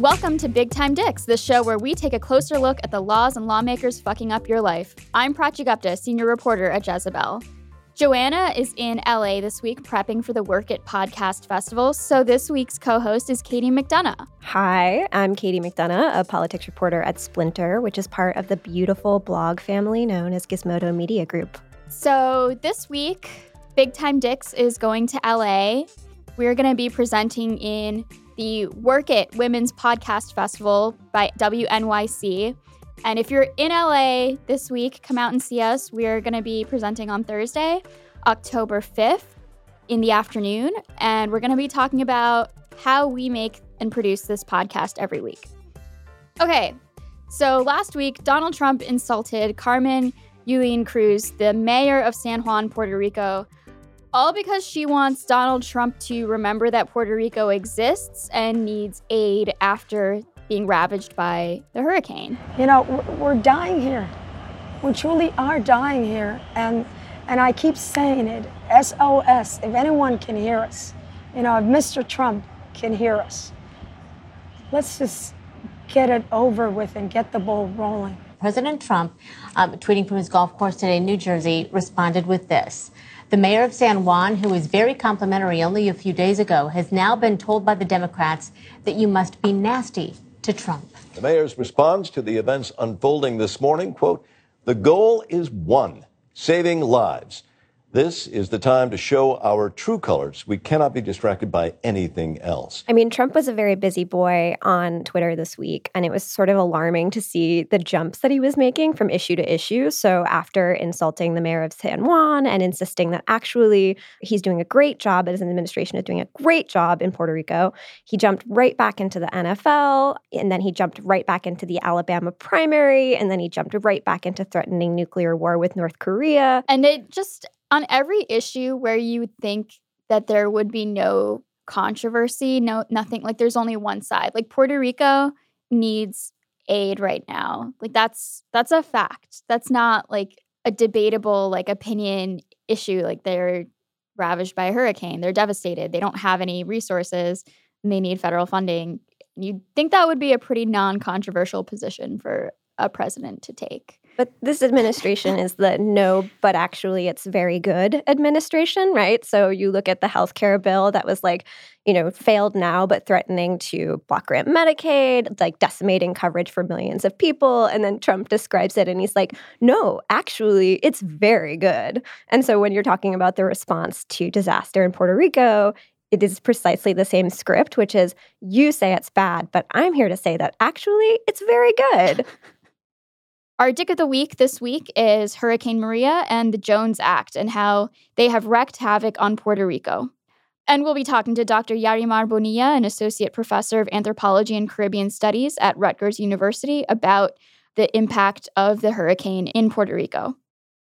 Welcome to Big Time Dicks, the show where we take a closer look at the laws and lawmakers fucking up your life. I'm Prachi Gupta, senior reporter at Jezebel. Joanna is in LA this week prepping for the Werk It podcast festival. So this week's co host is Katie McDonough. Hi, I'm Katie McDonough, a politics reporter at Splinter, which is part of the beautiful blog family known as Gizmodo Media Group. So this week, Big Time Dicks is going to LA. We're going to be presenting in the Werk It Women's Podcast Festival by WNYC. And if you're in LA this week, come out and see us. We're going to be presenting on Thursday, October 5th in the afternoon. And we're going to be talking about how we make and produce this podcast every week. Okay, so last week, Donald Trump insulted Carmen Yulín Cruz, the mayor of San Juan, Puerto Rico, all because she wants Donald Trump to remember that Puerto Rico exists and needs aid after being ravaged by the hurricane. You know, we're dying here. We truly are dying here. And, and I keep saying it SOS, if anyone can hear us, you know, if Mr. Trump can hear us, let's just get it over with and get the ball rolling. President Trump, um, tweeting from his golf course today in New Jersey, responded with this. The mayor of San Juan, who was very complimentary only a few days ago, has now been told by the Democrats that you must be nasty to Trump. The mayor's response to the events unfolding this morning, quote, the goal is one, saving lives. This is the time to show our true colors. We cannot be distracted by anything else. I mean, Trump was a very busy boy on Twitter this week, and it was sort of alarming to see the jumps that he was making from issue to issue. So, after insulting the mayor of San Juan and insisting that actually he's doing a great job, that his administration is doing a great job in Puerto Rico, he jumped right back into the NFL, and then he jumped right back into the Alabama primary, and then he jumped right back into threatening nuclear war with North Korea. And it just on every issue where you think that there would be no controversy, no nothing like there's only one side. Like Puerto Rico needs aid right now. Like that's that's a fact. That's not like a debatable like opinion issue like they're ravaged by a hurricane. They're devastated. They don't have any resources and they need federal funding. You'd think that would be a pretty non-controversial position for a president to take. But this administration is the no, but actually it's very good administration, right? So you look at the healthcare bill that was like, you know, failed now, but threatening to block grant Medicaid, like decimating coverage for millions of people. And then Trump describes it and he's like, no, actually, it's very good. And so when you're talking about the response to disaster in Puerto Rico, it is precisely the same script, which is you say it's bad, but I'm here to say that actually it's very good. Our dick of the week this week is Hurricane Maria and the Jones Act and how they have wreaked havoc on Puerto Rico. And we'll be talking to Dr. Yarimar Bonilla, an associate professor of anthropology and Caribbean studies at Rutgers University, about the impact of the hurricane in Puerto Rico.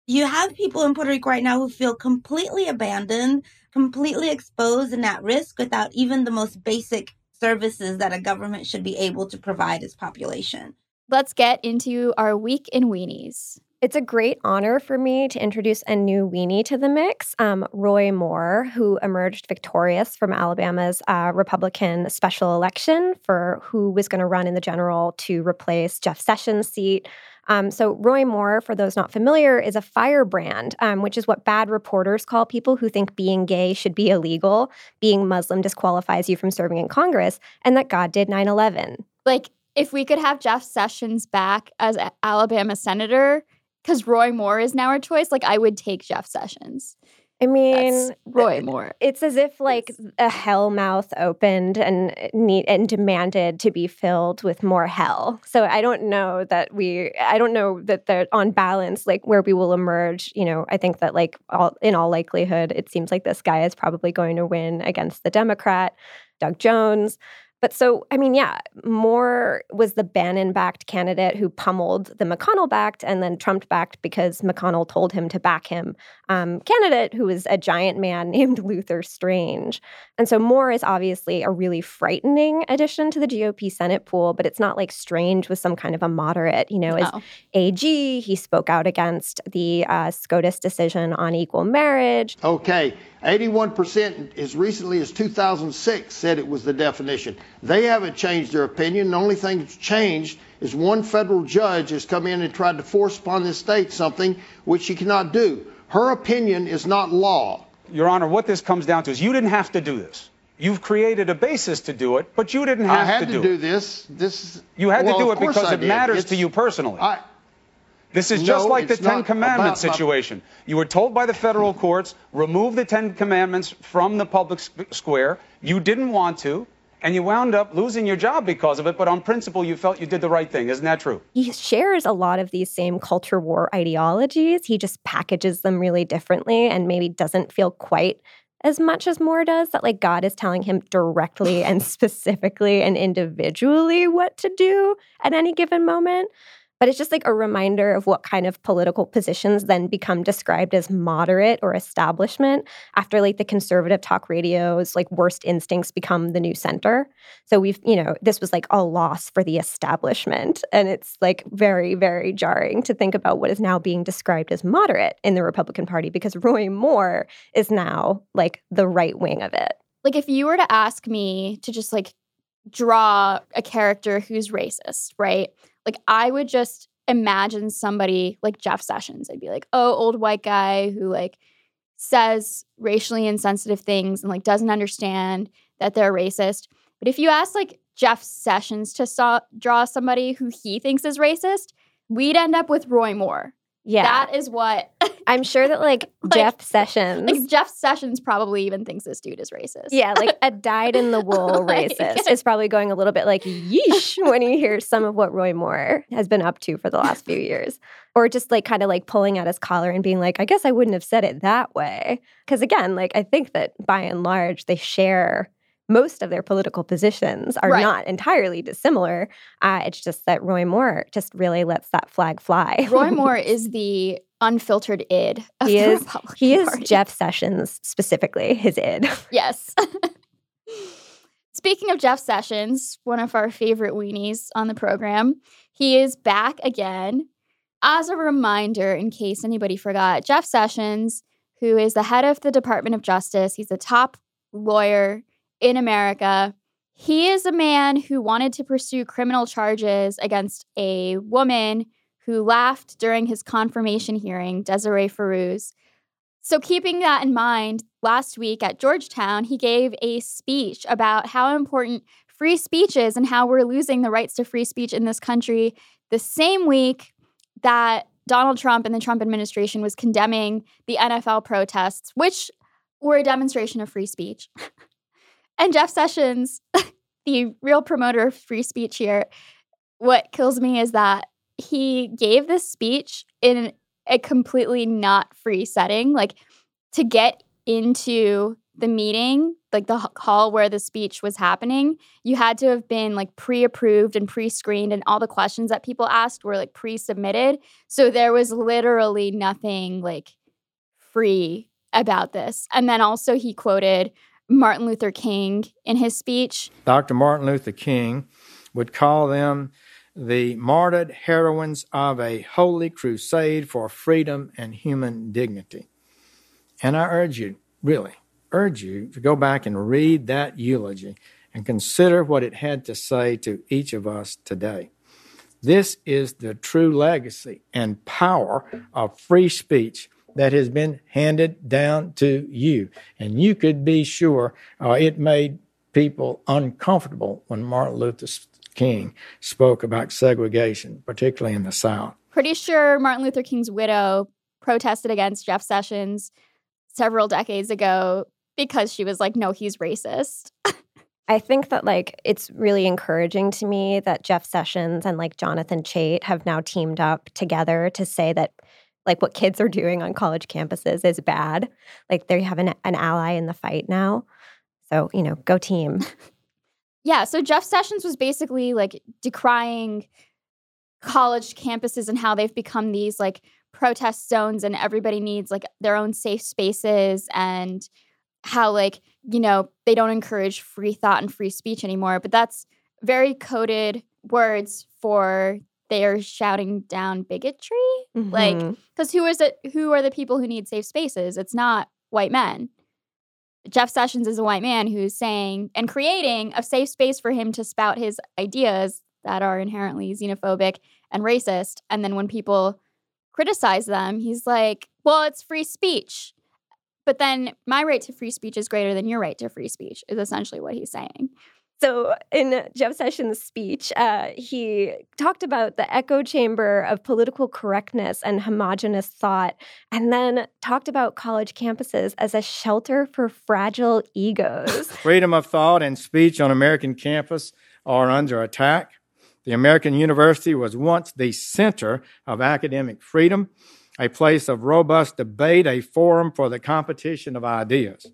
You have people in Puerto Rico right now who feel completely abandoned, completely exposed and at risk without even the most basic services that a government should be able to provide its population let's get into our week in weenies. It's a great honor for me to introduce a new weenie to the mix. Um, Roy Moore, who emerged victorious from Alabama's uh, Republican special election for who was going to run in the general to replace Jeff Sessions' seat. Um, so, Roy Moore, for those not familiar, is a firebrand, um, which is what bad reporters call people who think being gay should be illegal, being Muslim disqualifies you from serving in Congress, and that God did 9 11. Like, if we could have Jeff Sessions back as Alabama senator, because Roy Moore is now our choice, like I would take Jeff Sessions. I mean, That's Roy Moore. It's as if like a hell mouth opened and eh, need and demanded to be filled with more hell. So I don't know that we. I don't know that they're on balance, like where we will emerge. You know, I think that like all in all likelihood, it seems like this guy is probably going to win against the Democrat. Doug Jones. But so, I mean, yeah, Moore was the Bannon backed candidate who pummeled the McConnell backed and then Trump backed because McConnell told him to back him um, candidate who was a giant man named Luther Strange. And so Moore is obviously a really frightening addition to the GOP Senate pool, but it's not like Strange was some kind of a moderate. You know, as No. AG, he spoke out against the uh, SCOTUS decision on equal marriage. Okay, 81% as recently as 2006 said it was the definition. They haven't changed their opinion. The only thing that's changed is one federal judge has come in and tried to force upon this state something which she cannot do. Her opinion is not law. Your Honor, what this comes down to is you didn't have to do this. You've created a basis to do it, but you didn't have to do it. I had to do, do this. This You had well, to do it because I it did. matters It's- to you personally. I, This is just No, like the Ten Commandments about situation. You were told by the federal courts, remove the Ten Commandments from the public square. You didn't want to, and you wound up losing your job because of it, but on principle, you felt you did the right thing. Isn't that true? he shares a lot of these same culture war ideologies. He just packages them really differently and maybe doesn't feel quite as much as Moore does that like God is telling him directly and specifically and individually what to do at any given moment. But it's just like a reminder of what kind of political positions then become described as moderate or establishment after like the conservative talk radio's like worst instincts become the new center. So we've, you know, this was like a loss for the establishment. And it's like very, very jarring to think about what is now being described as moderate in the Republican Party because Roy Moore is now like the right wing of it. Like if you were to ask me to just like draw a character who's racist, right? Like I would just imagine somebody like Jeff Sessions. I'd be like, "Oh, old white guy who like says racially insensitive things and like doesn't understand that they're racist." But if you ask like Jeff Sessions to saw, draw somebody who he thinks is racist, we'd end up with Roy Moore. Yeah. That is what I'm sure that like, Like- Jeff Sessions. like Jeff Sessions probably even thinks this dude is racist. Yeah, like a dyed in the wool Like- racist is probably going a little bit like yeesh when you hear some of what Roy Moore has been up to for the last few years. Or just like kind of like pulling at his collar and being like, I guess I wouldn't have said it that way. Because again, like I think that by and large, they share most of their political positions are Right. not entirely dissimilar. Uh, it's just that Roy Moore just really lets that flag fly. Roy Moore is the unfiltered id of He the is- Republican he is Party. Jeff Sessions specifically, his id. Yes. Speaking of Jeff Sessions, one of our favorite weenies on the program, he is back again. As a reminder, in case anybody forgot, Jeff Sessions, who is the head of the Department of Justice, he's a top lawyer in America. He is a man who wanted to pursue criminal charges against a woman who laughed during his confirmation hearing, Desiree Fairooz. So, keeping that in mind, last week at Georgetown, he gave a speech about how important free speech is and how we're losing the rights to free speech in this country the same week that Donald Trump and the Trump administration was condemning the NFL protests, which were a demonstration of free speech. and Jeff Sessions, the real promoter of free speech here, what kills me is that he gave this speech in a completely not free setting. Like to get into the meeting, like the hall where the speech was happening, you had to have been like pre approved and pre screened, and all the questions that people asked were like pre submitted. So there was literally nothing like free about this. And then also, he quoted Martin Luther King in his speech. Dr. Martin Luther King would call them the martyred heroines of a holy crusade for freedom and human dignity. And I urge you, really, urge you to go back and read that eulogy and consider what it had to say to each of us today. This is the true legacy and power of free speech that has been handed down to you. And you could be sure uh, it made people uncomfortable when Martin Luther King spoke about segregation, particularly in the South. Pretty sure Martin Luther King's widow protested against Jeff Sessions several decades ago because she was like, no, he's racist. I think that like it's really encouraging to me that Jeff Sessions and like Jonathan Chait have now teamed up together to say that like what kids are doing on college campuses is bad. Like they have an, an ally in the fight now. So, you know, go team. Yeah, so Jeff Sessions was basically like decrying college campuses and how they've become these like protest zones and everybody needs like their own safe spaces and how like, you know, they don't encourage free thought and free speech anymore, but that's very coded words for they're shouting down bigotry. Like Mhm. cuz who is it who are the people who need safe spaces? It's not white men. Jeff Sessions is a white man who's saying and creating a safe space for him to spout his ideas that are inherently xenophobic and racist. And then when people criticize them, he's like, well, it's free speech. But then my right to free speech is greater than your right to free speech, is essentially what he's saying. So, in Jeff Sessions' speech, uh, he talked about the echo chamber of political correctness and homogenous thought, and then talked about college campuses as a shelter for fragile egos. Freedom of thought and speech on American campus are under attack. The American University was once the center of academic freedom, a place of robust debate, a forum for the competition of ideas.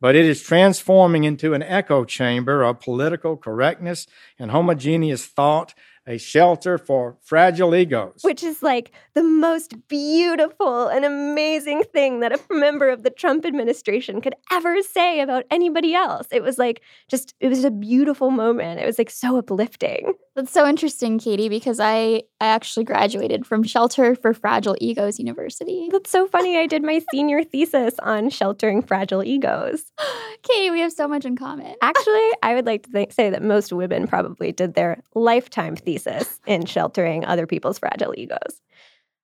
But it is transforming into an echo chamber of political correctness and homogeneous thought, a shelter for fragile egos. Which is like the most beautiful and amazing thing that a member of the Trump administration could ever say about anybody else. It was like just, it was a beautiful moment. It was like so uplifting. That's so interesting, Katie, because I, I actually graduated from Shelter for Fragile Egos University. That's so funny. I did my senior thesis on sheltering fragile egos. Katie, we have so much in common. Actually, I would like to think, say that most women probably did their lifetime thesis in sheltering other people's fragile egos.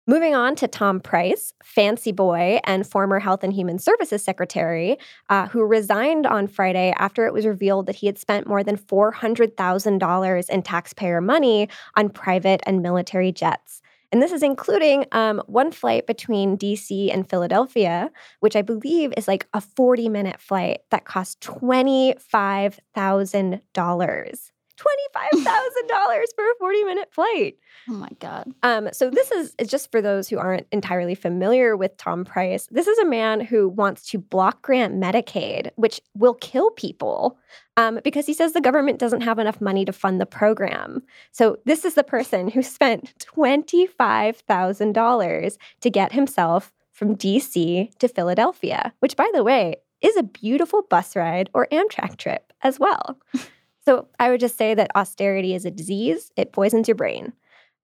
Moving on to Tom Price, fancy boy and former Health and Human Services Secretary, uh, who resigned on Friday after it was revealed that he had spent more than $400,000 in taxpayer money on private and military jets. And this is including um, one flight between DC and Philadelphia, which I believe is like a 40 minute flight that cost $25,000. $25,000 for a 40 minute flight. Oh my God. Um, so this is is just for those who aren't entirely familiar with Tom Price. This is a man who wants to block grant Medicaid, which will kill people um, because he says the government doesn't have enough money to fund the program. So this is the person who spent twenty five thousand dollars to get himself from D.C. to Philadelphia, which, by the way, is a beautiful bus ride or Amtrak trip as well. So I would just say that austerity is a disease. It poisons your brain.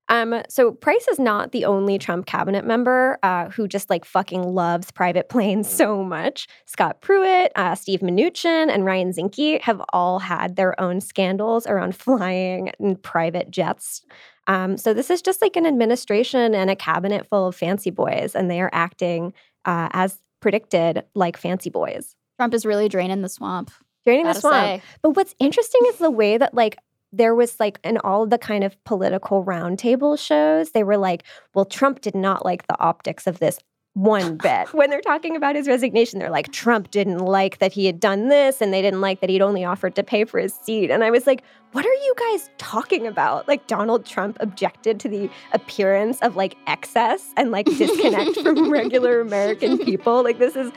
Um, so Price is not the only Trump cabinet member uh, who just like fucking loves private planes so much. Scott Pruitt, uh, Steve Mnuchin, and Ryan Zinke have all had their own scandals around flying in private jets. Um, so this is just like an administration and a cabinet full of fancy boys, and they are acting uh, as predicted like fancy boys. Trump is really draining the swamp. Draining the swamp. say. But what's interesting is the way that like there was like in all the kind of political roundtable shows, they were like, well, Trump did not like the optics of this one bit. when they're talking about his resignation, they're like, Trump didn't like that he had done this and they didn't like that he'd only offered to pay for his seat. And I was like, what are you guys talking about? Like Donald Trump objected to the appearance of like excess and like disconnect from regular American people. Like this is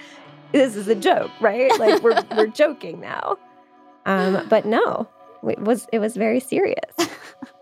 this is a joke, right? Like we're we're joking now. Um, but no, it was it was very serious.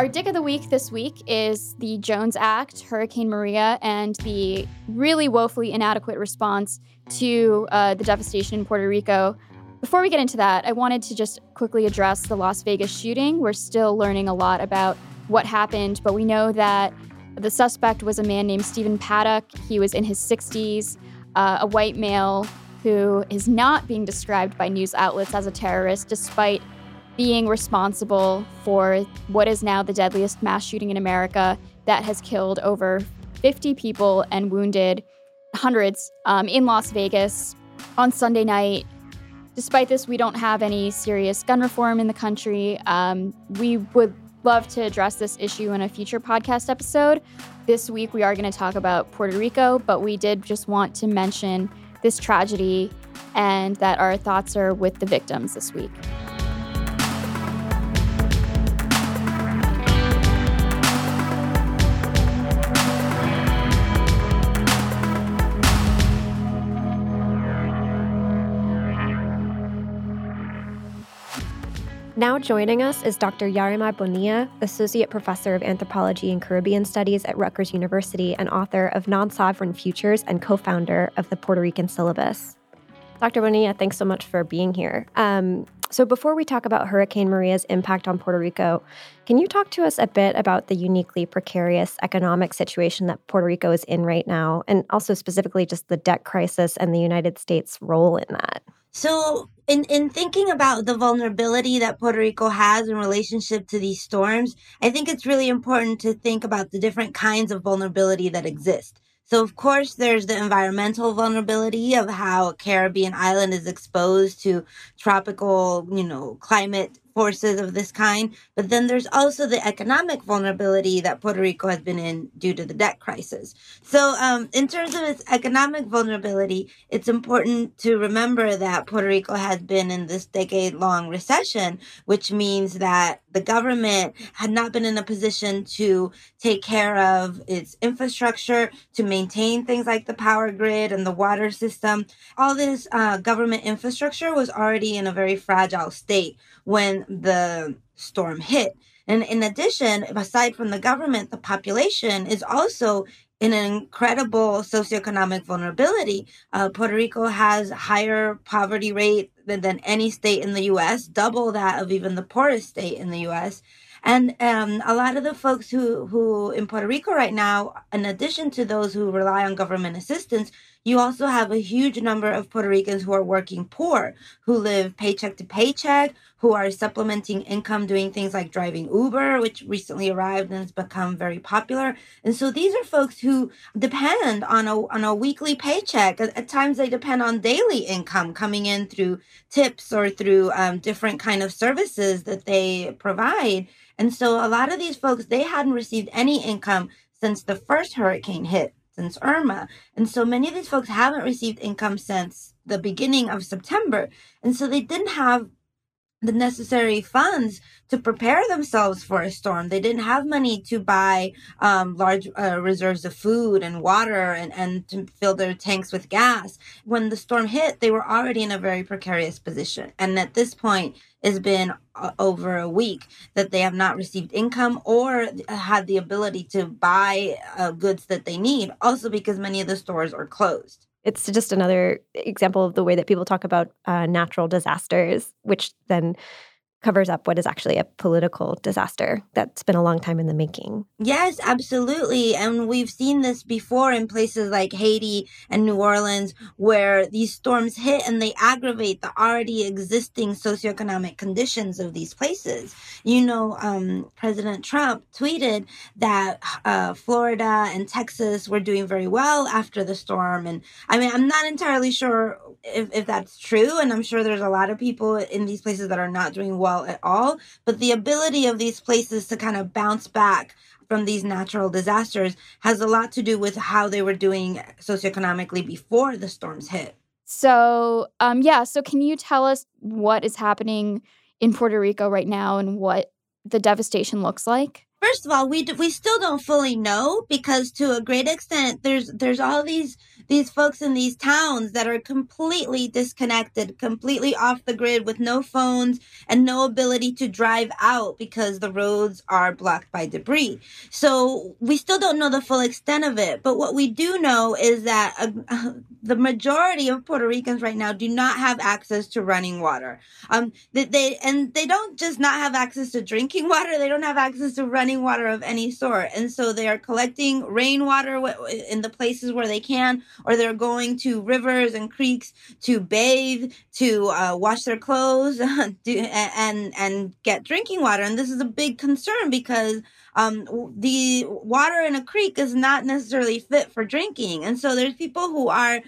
our dick of the week this week is the Jones Act, Hurricane Maria, and the really woefully inadequate response to uh, the devastation in Puerto Rico. Before we get into that, I wanted to just quickly address the Las Vegas shooting. We're still learning a lot about what happened, but we know that the suspect was a man named Stephen Paddock. He was in his 60s, uh, a white male who is not being described by news outlets as a terrorist, despite being responsible for what is now the deadliest mass shooting in America that has killed over 50 people and wounded hundreds um, in Las Vegas on Sunday night. Despite this, we don't have any serious gun reform in the country. Um, we would love to address this issue in a future podcast episode. This week, we are going to talk about Puerto Rico, but we did just want to mention this tragedy and that our thoughts are with the victims this week. Now joining us is Dr. Yarimar Bonilla, Associate Professor of Anthropology and Caribbean Studies at Rutgers University and author of Non Sovereign Futures and co founder of the Puerto Rican Syllabus. Dr. Bonilla, thanks so much for being here. Um, so, before we talk about Hurricane Maria's impact on Puerto Rico, can you talk to us a bit about the uniquely precarious economic situation that Puerto Rico is in right now, and also specifically just the debt crisis and the United States' role in that? So, in, in thinking about the vulnerability that Puerto Rico has in relationship to these storms, I think it's really important to think about the different kinds of vulnerability that exist. So, of course, there's the environmental vulnerability of how a Caribbean island is exposed to tropical, you know, climate forces of this kind. But then there's also the economic vulnerability that Puerto Rico has been in due to the debt crisis. So, um, in terms of its economic vulnerability, it's important to remember that Puerto Rico has been in this decade long recession, which means that the government had not been in a position to take care of its infrastructure, to maintain things like the power grid and the water system. All this uh, government infrastructure was already in a very fragile state when the storm hit. And in addition, aside from the government, the population is also in an incredible socioeconomic vulnerability. Uh, Puerto Rico has higher poverty rate than, than any state in the U.S., double that of even the poorest state in the U.S. And um, a lot of the folks who, who in Puerto Rico right now, in addition to those who rely on government assistance, you also have a huge number of Puerto Ricans who are working poor, who live paycheck to paycheck, who are supplementing income doing things like driving Uber, which recently arrived and has become very popular. And so these are folks who depend on a on a weekly paycheck. At, at times they depend on daily income coming in through tips or through um, different kind of services that they provide. And so a lot of these folks they hadn't received any income since the first hurricane hit since Irma. And so many of these folks haven't received income since the beginning of September. And so they didn't have the necessary funds to prepare themselves for a storm. They didn't have money to buy um, large uh, reserves of food and water and, and to fill their tanks with gas. When the storm hit, they were already in a very precarious position. And at this point, it's been uh, over a week that they have not received income or had the ability to buy uh, goods that they need, also because many of the stores are closed it's just another example of the way that people talk about uh, natural disasters, which then covers up what is actually a political disaster that's been a long time in the making. Yes, absolutely. And we've seen this before in places like Haiti and New Orleans, where these storms hit and they aggravate the already existing socioeconomic conditions of these places. You know, um, President Trump tweeted that uh, Florida and Texas were doing very well after the storm. And I mean, I'm not entirely sure if, if that's true. And I'm sure there's a lot of people in these places that are not doing well well at all. But the ability of these places to kind of bounce back from these natural disasters has a lot to do with how they were doing socioeconomically before the storms hit. So, um, yeah. So, can you tell us what is happening in Puerto Rico right now and what the devastation looks like? First of all, we d- we still don't fully know because to a great extent, there's there's all these these folks in these towns that are completely disconnected, completely off the grid with no phones and no ability to drive out because the roads are blocked by debris. So we still don't know the full extent of it. But what we do know is that uh, the majority of Puerto Ricans right now do not have access to running water. Um, they, they and they don't just not have access to drinking water; they don't have access to running water of any sort. And so they are collecting rainwater in the places where they can or they're going to rivers and creeks to bathe, to uh, wash their clothes, do, and and get drinking water. And this is a big concern because um, the water in a creek is not necessarily fit for drinking, and so there's people who are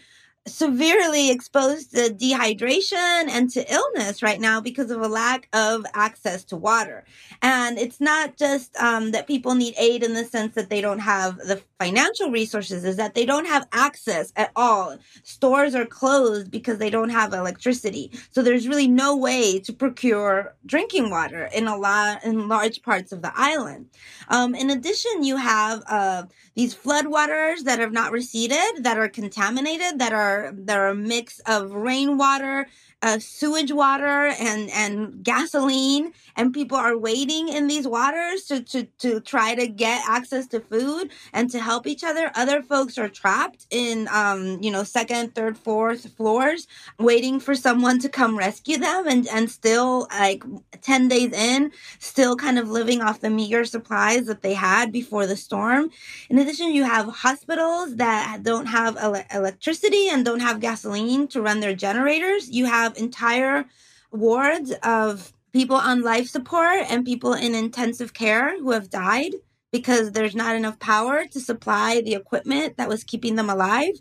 severely exposed to dehydration and to illness right now because of a lack of access to water. And it's not just um, that people need aid in the sense that they don't have the financial resources, is that they don't have access at all. Stores are closed because they don't have electricity. So there's really no way to procure drinking water in a lot, in large parts of the island. Um, in addition, you have uh, these floodwaters that have not receded, that are contaminated, that are that are a mix of rainwater uh, sewage water and and gasoline and people are waiting in these waters to, to to try to get access to food and to help each other. Other folks are trapped in um you know second third fourth floors waiting for someone to come rescue them and and still like 10 days in still kind of living off the meager supplies that they had before the storm. In addition you have hospitals that don't have ele- electricity and don't have gasoline to run their generators. You have have entire wards of people on life support and people in intensive care who have died because there's not enough power to supply the equipment that was keeping them alive.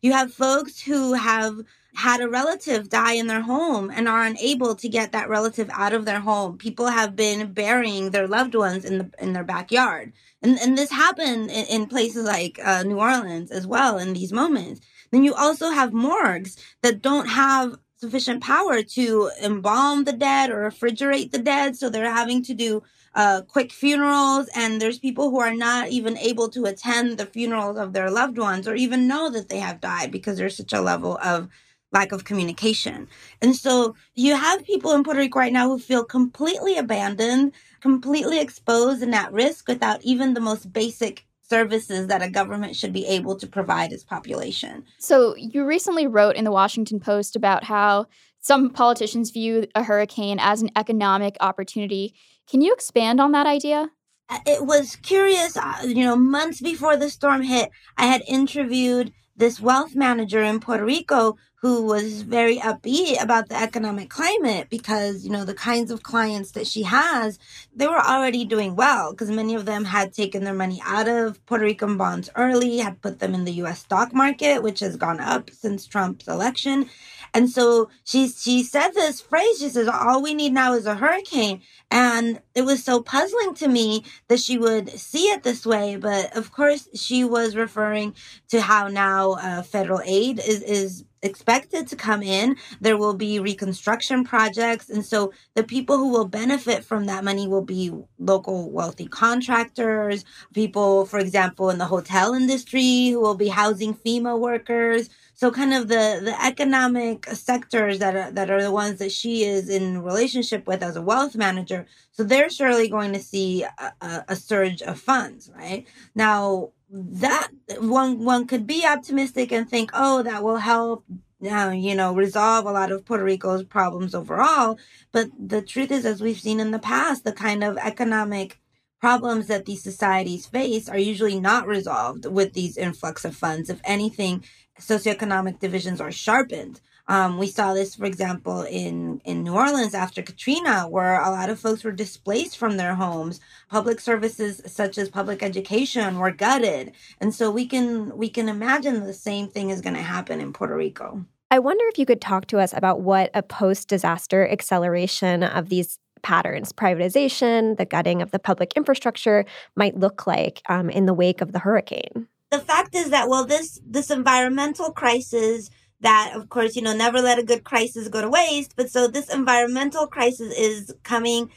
You have folks who have had a relative die in their home and are unable to get that relative out of their home. People have been burying their loved ones in the in their backyard. And and this happened in, in places like uh, New Orleans as well in these moments. Then you also have morgues that don't have sufficient power to embalm the dead or refrigerate the dead. So they're having to do uh, quick funerals. And there's people who are not even able to attend the funerals of their loved ones or even know that they have died because there's such a level of lack of communication. And so you have people in Puerto Rico right now who feel completely abandoned, completely exposed and at risk without even the most basic services that a government should be able to provide its population. So, you recently wrote in the Washington Post about how some politicians view a hurricane as an economic opportunity. Can you expand on that idea? Uh, it was curious, uh, you know, months before the storm hit, I had interviewed this wealth manager in Puerto Rico who was very upbeat about the economic climate because, you know, the kinds of clients that she has, they were already doing well because many of them had taken their money out of Puerto Rican bonds early, had put them in the US stock market, which has gone up since Trump's election. And so she she said this phrase. She says, "All we need now is a hurricane." And it was so puzzling to me that she would see it this way. But of course, she was referring to how now uh, federal aid is is expected to come in. There will be reconstruction projects. And so the people who will benefit from that money will be local wealthy contractors, people, for example, in the hotel industry who will be housing FEMA workers. So kind of the, the economic sectors that are, that are the ones that she is in relationship with as a wealth manager. So they're surely going to see a, a, a surge of funds, right? Now, that one one could be optimistic and think, oh, that will help uh, you know, resolve a lot of Puerto Rico's problems overall. But the truth is, as we've seen in the past, the kind of economic problems that these societies face are usually not resolved with these influx of funds. If anything, socioeconomic divisions are sharpened. Um, we saw this, for example, in, in New Orleans after Katrina, where a lot of folks were displaced from their homes. Public services such as public education were gutted. And so we can we can imagine the same thing is going to happen in Puerto Rico. I wonder if you could talk to us about what a post disaster acceleration of these patterns, privatization, the gutting of the public infrastructure, might look like um, in the wake of the hurricane. The fact is that, well, this, this environmental crisis that of course you know never let a good crisis go to waste but so this environmental crisis is coming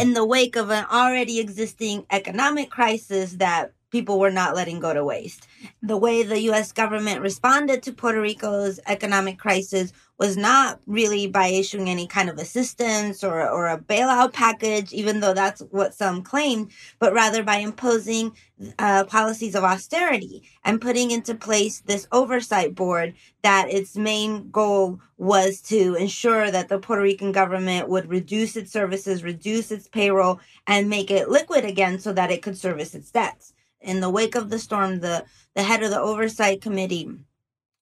in the wake of an already existing economic crisis that people were not letting go to waste. The way the US government responded to Puerto Rico's economic crisis was not really by issuing any kind of assistance or, or a bailout package, even though that's what some claimed, but rather by imposing uh, policies of austerity and putting into place this oversight board that its main goal was to ensure that the Puerto Rican government would reduce its services, reduce its payroll, and make it liquid again so that it could service its debts in the wake of the storm, the, the head of the oversight committee,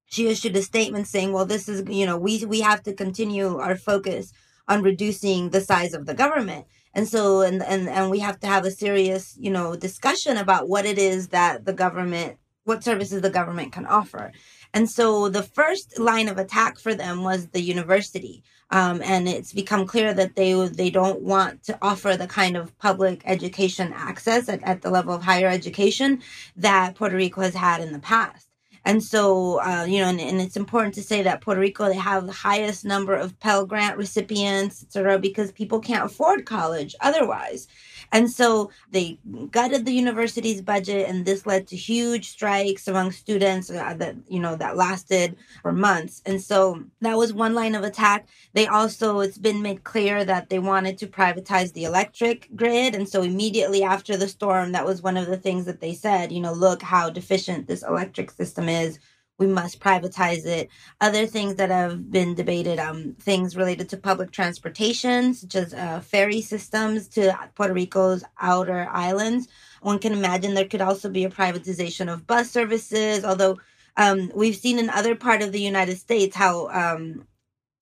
she issued a statement saying, well, this is, you know, we, we have to continue our focus on reducing the size of the government. And so, and, and, and we have to have a serious, you know, discussion about what it is that the government, what services the government can offer. And so the first line of attack for them was the university. Um, and it's become clear that they they don't want to offer the kind of public education access at, at the level of higher education that Puerto Rico has had in the past. And so, uh, you know, and, and, it's important to say that Puerto Rico, they have the highest number of Pell Grant recipients, et cetera, because people can't afford college otherwise. And so they gutted the university's budget, and this led to huge strikes among students uh, that, you know, that lasted for months. And so that was one line of attack. They also, it's been made clear that they wanted to privatize the electric grid. And so immediately after the storm, that was one of the things that they said, you know, look how deficient this electric system is we must privatize it. Other things that have been debated, um, things related to public transportation, such as uh, ferry systems to Puerto Rico's outer islands. One can imagine there could also be a privatization of bus services, although um, we've seen in other part of the United States how um,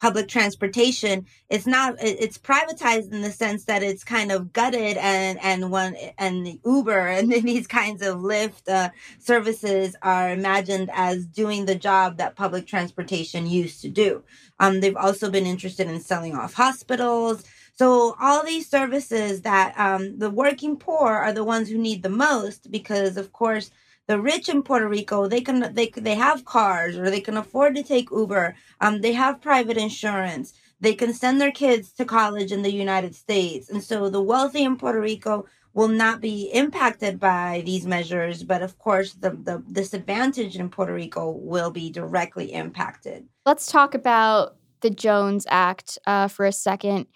public transportation it's not it's privatized in the sense that it's kind of gutted and and one and the uber and these kinds of lyft uh, services are imagined as doing the job that public transportation used to do. Um, they've also been interested in selling off hospitals. So all these services that um, the working poor are the ones who need the most because of course the rich in Puerto Rico, they can they they have cars or they can afford to take Uber. Um, they have private insurance. They can send their kids to college in the United States, and so the wealthy in Puerto Rico will not be impacted by these measures. But of course, the the disadvantage in Puerto Rico will be directly impacted. Let's talk about the Jones Act uh, for a second.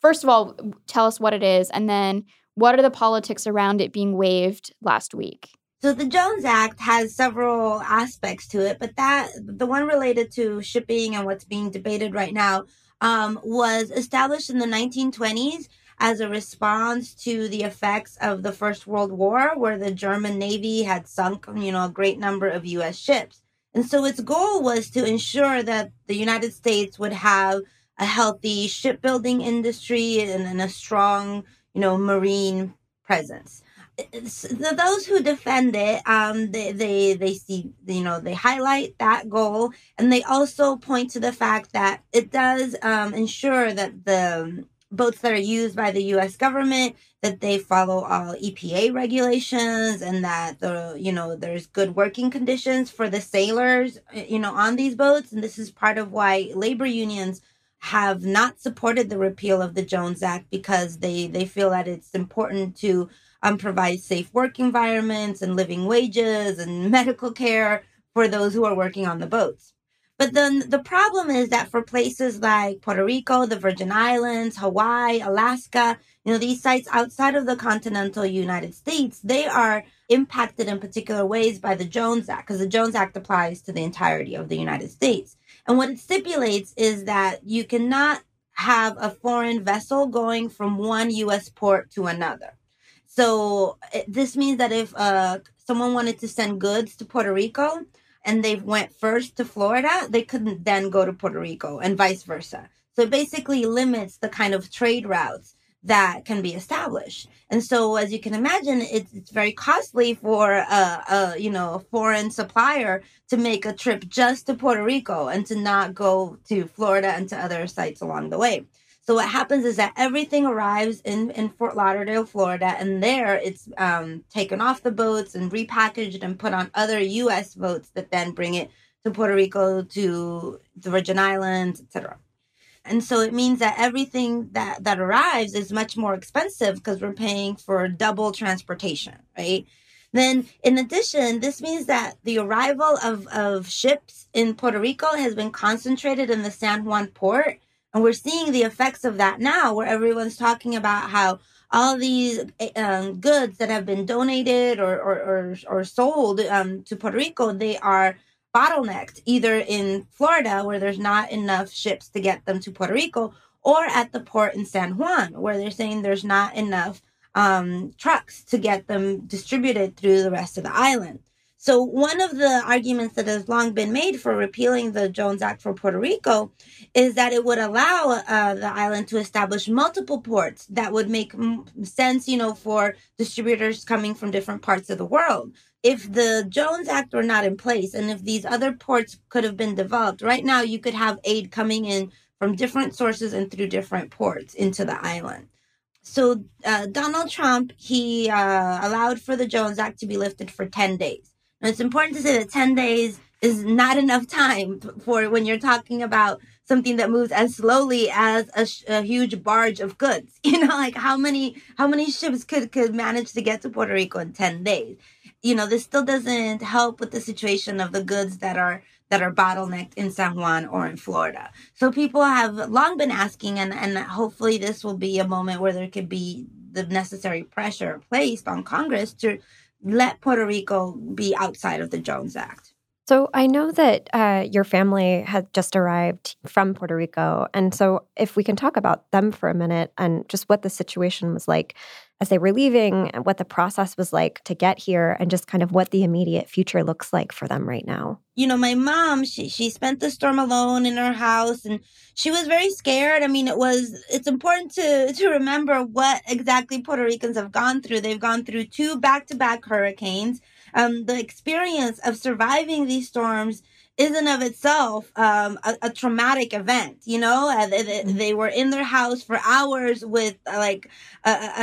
First of all, tell us what it is, and then what are the politics around it being waived last week? So the Jones Act has several aspects to it, but that the one related to shipping and what's being debated right now um, was established in the 1920s as a response to the effects of the First World War, where the German Navy had sunk, you know, a great number of U.S. ships. And so its goal was to ensure that the United States would have a healthy shipbuilding industry and, and a strong, you know, marine presence those who defend it, um, they, they they see you know they highlight that goal, and they also point to the fact that it does um, ensure that the boats that are used by the U.S. government that they follow all EPA regulations, and that the you know there's good working conditions for the sailors you know on these boats, and this is part of why labor unions have not supported the repeal of the Jones Act because they they feel that it's important to um, provide safe work environments and living wages and medical care for those who are working on the boats. But then the problem is that for places like Puerto Rico, the Virgin Islands, Hawaii, Alaska, you know, these sites outside of the continental United States, they are impacted in particular ways by the Jones Act because the Jones Act applies to the entirety of the United States. And what it stipulates is that you cannot have a foreign vessel going from one U.S. port to another. So this means that if uh, someone wanted to send goods to Puerto Rico and they went first to Florida, they couldn't then go to Puerto Rico and vice versa. So it basically limits the kind of trade routes that can be established. And so, as you can imagine, it's, it's very costly for a, a, you know a foreign supplier to make a trip just to Puerto Rico and to not go to Florida and to other sites along the way. So what happens is that everything arrives in, in Fort Lauderdale, Florida, and there it's um, taken off the boats and repackaged and put on other U.S. boats that then bring it to Puerto Rico, to the Virgin Islands, etc. And so it means that everything that, that arrives is much more expensive because we're paying for double transportation, right? Then, in addition, this means that the arrival of, of ships in Puerto Rico has been concentrated in the San Juan port and we're seeing the effects of that now, where everyone's talking about how all these um, goods that have been donated or, or, or, or sold um, to Puerto Rico, they are bottlenecked either in Florida, where there's not enough ships to get them to Puerto Rico, or at the port in San Juan, where they're saying there's not enough um, trucks to get them distributed through the rest of the island. So, one of the arguments that has long been made for repealing the Jones Act for Puerto Rico is that it would allow uh, the island to establish multiple ports that would make sense, you know, for distributors coming from different parts of the world. If the Jones Act were not in place and if these other ports could have been developed, right now you could have aid coming in from different sources and through different ports into the island. So uh, Donald Trump, he uh, allowed for the Jones Act to be lifted for 10 days. Now, it's important to say that 10 days is not enough time for when you're talking about something that moves as slowly as a, a, huge barge of goods. You know, like how many how many ships could could manage to get to Puerto Rico in 10 days? You know, this still doesn't help with the situation of the goods that are that are bottlenecked in San Juan or in Florida. So people have long been asking and and hopefully this will be a moment where there could be the necessary pressure placed on Congress to let Puerto Rico be outside of the Jones Act. So I know that uh, your family had just arrived from Puerto Rico. And so if we can talk about them for a minute and just what the situation was like as they were leaving what the process was like to get here and just kind of what the immediate future looks like for them right now. You know, my mom, she she spent the storm alone in her house and she was very scared. I mean, it was it's important to to remember what exactly Puerto Ricans have gone through. They've gone through two back-to-back hurricanes. Um the experience of surviving these storms isn't of itself um, a, a, traumatic event. You know, uh, they, mm-hmm. they, were in their house for hours with uh, like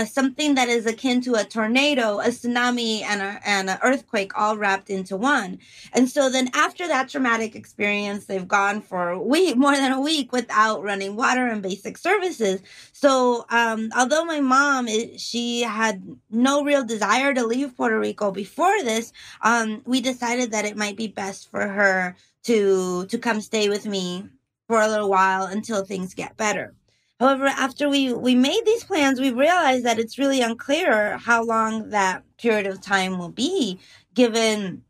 something that is akin to a tornado, a tsunami, and a, and an earthquake all wrapped into one. And so then after that traumatic experience, they've gone for a week, more than a week without running water and basic services. So um, although my mom, she had no real desire to leave Puerto Rico before this, um, we decided that it might be best for her to to come stay with me for a little while until things get better. However, after we we made these plans, we realized that it's really unclear how long that period of time will be given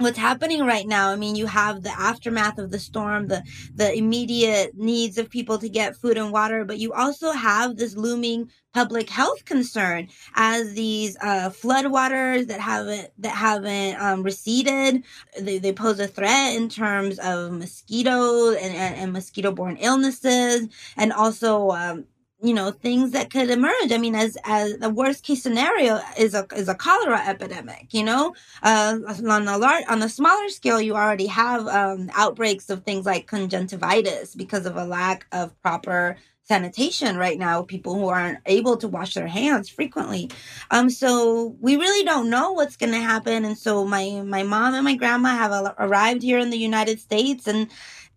what's happening right now i mean you have the aftermath of the storm the the immediate needs of people to get food and water but you also have this looming public health concern as these uh, floodwaters that haven't that haven't um, receded they, they pose a threat in terms of mosquitoes and, and, and mosquito borne illnesses and also um, you know things that could emerge. I mean as as the worst case scenario is a is a cholera epidemic you know? Uh, on a large on a smaller scale you already have um, outbreaks of things like conjunctivitis because of a lack of proper sanitation right now people who aren't able to wash their hands frequently. Um so we really don't know what's going to happen. And so my my mom and my grandma have arrived here in the united states and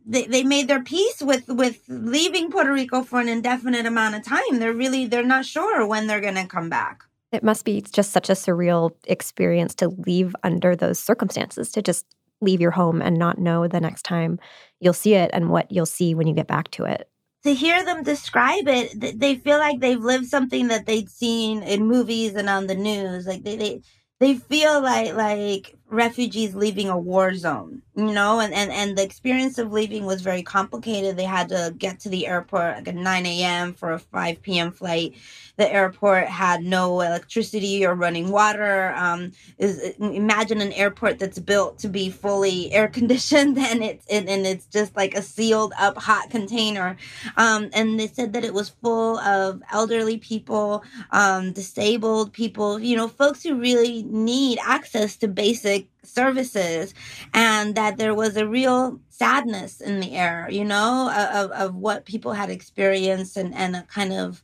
they, they made their peace with with leaving Puerto Rico for an indefinite amount of time. They're really they're not sure when they're going to come back. It must be just such a surreal experience to leave under those circumstances to just leave your home and not know the next time you'll see it and what you'll see when you get back to it. To hear them describe it, they feel like they've lived something that they'd seen in movies and on the news. Like they they they feel like like refugees leaving a war zone, you know, and, and, and the experience of leaving was very complicated. They had to get to the airport like at 9 a.m. for a 5 p.m. flight. The airport had no electricity or running water. Um, is imagine an airport that's built to be fully air conditioned and it's and, and it's just like a sealed up hot container. Um, and they said that it was full of elderly people, um, disabled people, you know, folks who really need access to basic services and that there was a real sadness in the air you know of, of what people had experienced and, and a kind of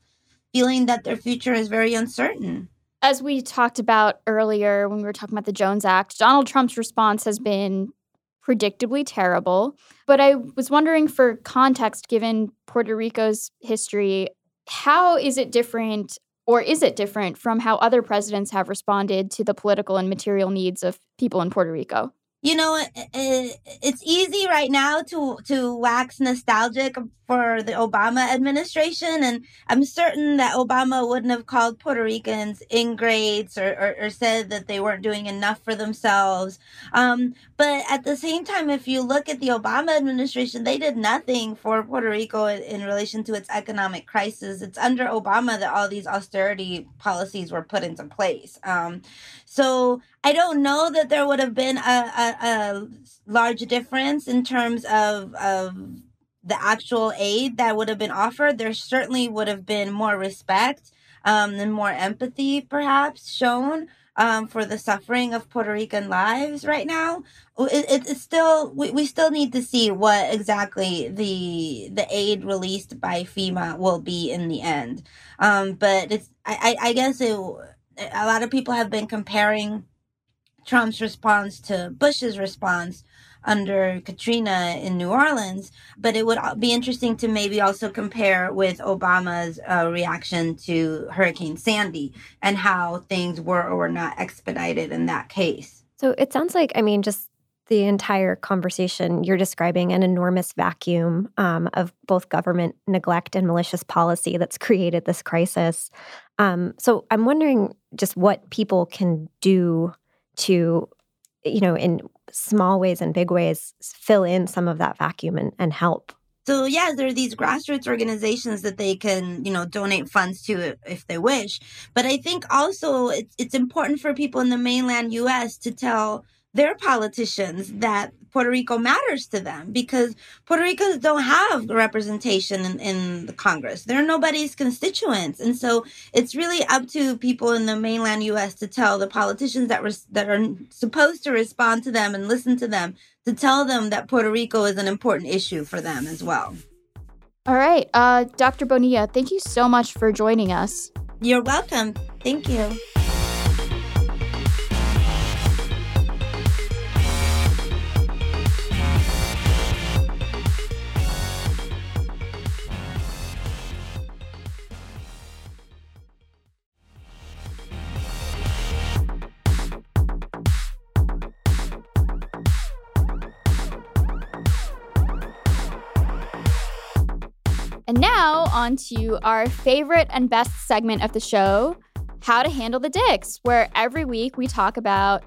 feeling that their future is very uncertain as we talked about earlier when we were talking about the jones act donald trump's response has been predictably terrible but i was wondering for context given puerto rico's history how is it different or is it different from how other presidents have responded to the political and material needs of people in Puerto Rico? You know, it's easy right now to to wax nostalgic for the Obama administration, and I'm certain that Obama wouldn't have called Puerto Ricans ingrates or, or, or said that they weren't doing enough for themselves. Um, but at the same time, if you look at the Obama administration, they did nothing for Puerto Rico in, in relation to its economic crisis. It's under Obama that all these austerity policies were put into place. Um, so I don't know that there would have been a, a, a large difference in terms of, of the actual aid that would have been offered. There certainly would have been more respect um, and more empathy, perhaps, shown um, for the suffering of Puerto Rican lives right now. It, it, it's still we, we still need to see what exactly the the aid released by FEMA will be in the end. Um, but it's I, I, I guess it a lot of people have been comparing Trump's response to Bush's response under Katrina in New Orleans, but it would be interesting to maybe also compare with Obama's uh, reaction to Hurricane Sandy and how things were or were not expedited in that case. So it sounds like, I mean, just the entire conversation, you're describing an enormous vacuum um, of both government neglect and malicious policy that's created this crisis. Um, so I'm wondering just what people can do to, you know, in small ways and big ways, fill in some of that vacuum and, and help. So yeah, there are these grassroots organizations that they can, you know, donate funds to if they wish. But I think also it's it's important for people in the mainland U.S. to tell their politicians that Puerto Rico matters to them because Puerto Ricans don't have representation in, in the Congress. They're nobody's constituents. And so it's really up to people in the mainland US to tell the politicians that, res- that are supposed to respond to them and listen to them to tell them that Puerto Rico is an important issue for them as well. All right. Uh, Dr. Bonilla, thank you so much for joining us. You're welcome. Thank you. Now, on to our favorite and best segment of the show How to Handle the Dicks, where every week we talk about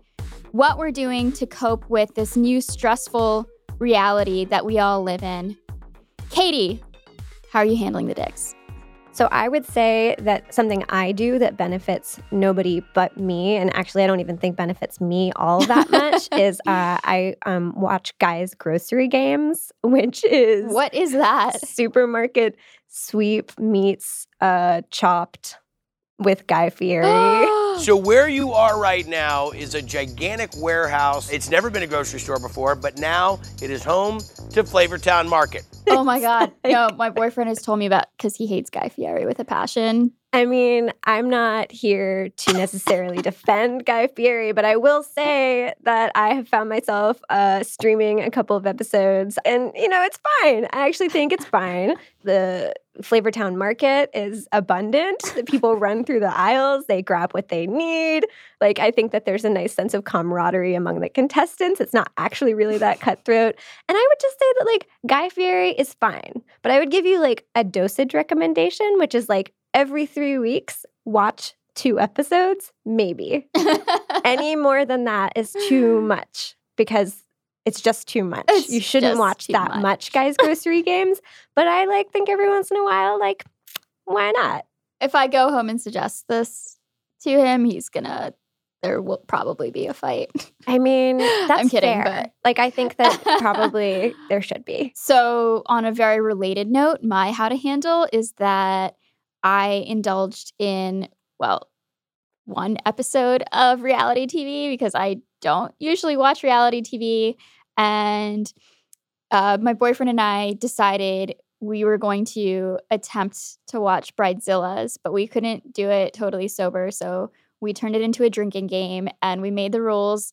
what we're doing to cope with this new stressful reality that we all live in. Katie, how are you handling the dicks? So I would say that something I do that benefits nobody but me, and actually I don't even think benefits me all that much, is uh, I um, watch guys' grocery games, which is what is that? Supermarket sweep meets uh, chopped with Guy Fieri. So where you are right now is a gigantic warehouse. It's never been a grocery store before, but now it is home to Flavortown Market. Oh my God. No, my boyfriend has told me about because he hates Guy Fieri with a passion. I mean, I'm not here to necessarily defend Guy Fieri, but I will say that I have found myself uh, streaming a couple of episodes, and you know, it's fine. I actually think it's fine. The Flavortown Market is abundant. The people run through the aisles, they grab what they need. Like, I think that there's a nice sense of camaraderie among the contestants. It's not actually really that cutthroat. And I would just say that, like, Guy Fieri is fine, but I would give you like a dosage recommendation, which is like every three weeks, watch two episodes, maybe. Any more than that is too much because it's just too much. It's you shouldn't watch that much. much guys grocery games, but I like think every once in a while like why not? If I go home and suggest this to him, he's to there will probably be a fight. I mean, that's I'm kidding, fair. but like I think that probably there should be. So, on a very related note, my how to handle is that I indulged in, well, one episode of reality TV because I don't usually watch reality TV. And uh, my boyfriend and I decided we were going to attempt to watch Bridezillas, but we couldn't do it totally sober. So we turned it into a drinking game and we made the rules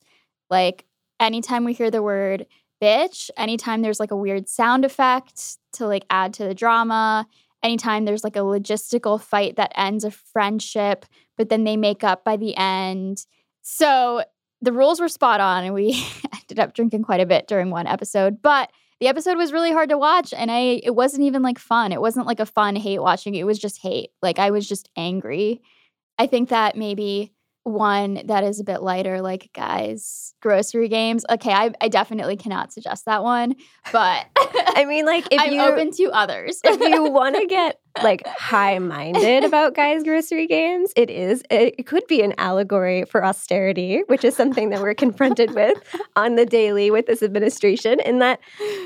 like anytime we hear the word bitch, anytime there's like a weird sound effect to like add to the drama, anytime there's like a logistical fight that ends a friendship, but then they make up by the end. So the rules were spot on and we ended up drinking quite a bit during one episode, but the episode was really hard to watch and I it wasn't even like fun. It wasn't like a fun hate watching. It was just hate. Like I was just angry. I think that maybe one that is a bit lighter, like guys, grocery games. Okay, I, I definitely cannot suggest that one, but I mean, like, if I'm you open to others. if you want to get like high minded about guys' grocery games, it is it could be an allegory for austerity, which is something that we're confronted with on the daily with this administration. In that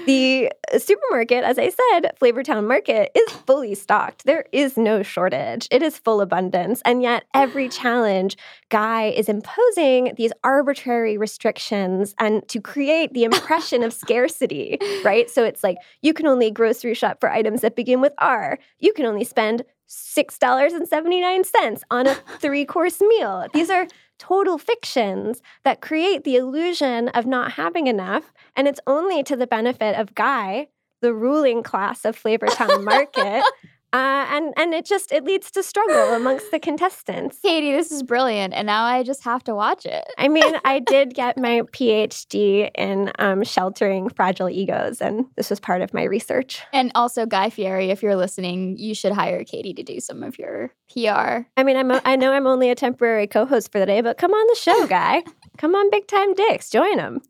the supermarket, as I said, Flavortown Market is fully stocked. There is no shortage. It is full abundance, and yet every challenge guy is imposing these arbitrary restrictions and to create the impression of scarcity, right? So it's like you can only grocery shop for items that begin with R. You can only spend $6.79 on a three course meal. These are total fictions that create the illusion of not having enough. And it's only to the benefit of Guy, the ruling class of Flavortown Market. Uh, and and it just it leads to struggle amongst the contestants. Katie, this is brilliant, and now I just have to watch it. I mean, I did get my PhD in um, sheltering fragile egos, and this was part of my research. And also, Guy Fieri, if you're listening, you should hire Katie to do some of your PR. I mean, I'm a, I know I'm only a temporary co-host for the day, but come on the show, guy. come on, Big Time Dicks, join them.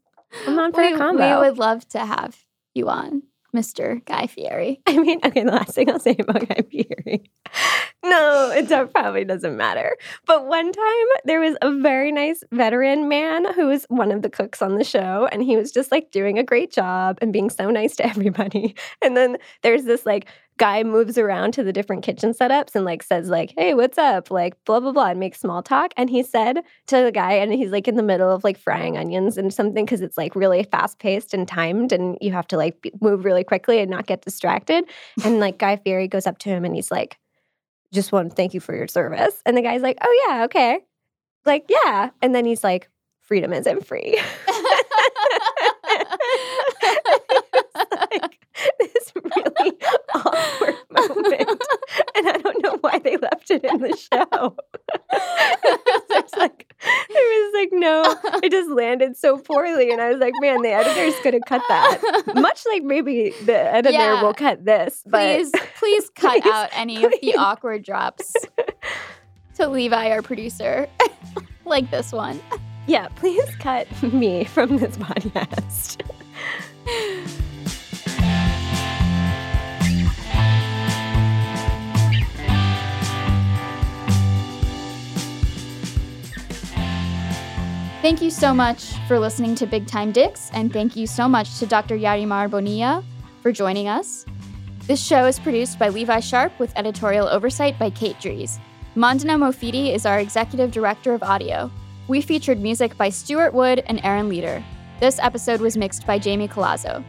Come on for we, a combo. We would love to have you on. Mr. Guy Fieri. I mean, okay, the last thing I'll say about Guy Fieri. No, it probably doesn't matter. But one time there was a very nice veteran man who was one of the cooks on the show, and he was just like doing a great job and being so nice to everybody. And then there's this like guy moves around to the different kitchen setups and like says like hey what's up? like blah blah blah and makes small talk. And he said to the guy and he's like in the middle of like frying onions and something because it's like really fast paced and timed and you have to like move really quickly and not get distracted. And like guy fieri goes up to him and he's like just want to thank you for your service. And the guy's like oh yeah okay. Like yeah. And then he's like freedom isn't free like this really awkward moment, and I don't know why they left it in the show. There's like, there was like no, it just landed so poorly, and I was like, man, the editor's gonna cut that. Much like maybe the editor Yeah. will cut this, but Please, please cut Please, out any of the awkward drops to Levi, our producer, like this one. yeah, please cut me from this podcast. Thank you so much for listening to Big Time Dicks, and thank you so much to Dr. Yarimar Bonilla for joining us. This show is produced by Levi Sharp with editorial oversight by Kate Dries. Mandana Mofidi is our executive director of audio. We featured music by Stuart Wood and Aaron Leader. This episode was mixed by Jamie Colazzo.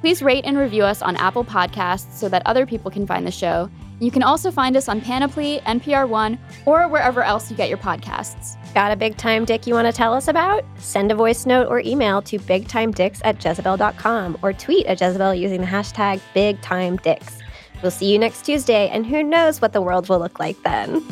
Please rate and review us on Apple Podcasts so that other people can find the show. You can also find us on Panoply, NPR One, or wherever else you get your podcasts. Got a big time dick you want to tell us about? Send a voice note or email to bigtimedicks at Jezebel.com or tweet at Jezebel using the hashtag BigTimeDicks. We'll see you next Tuesday, and who knows what the world will look like then.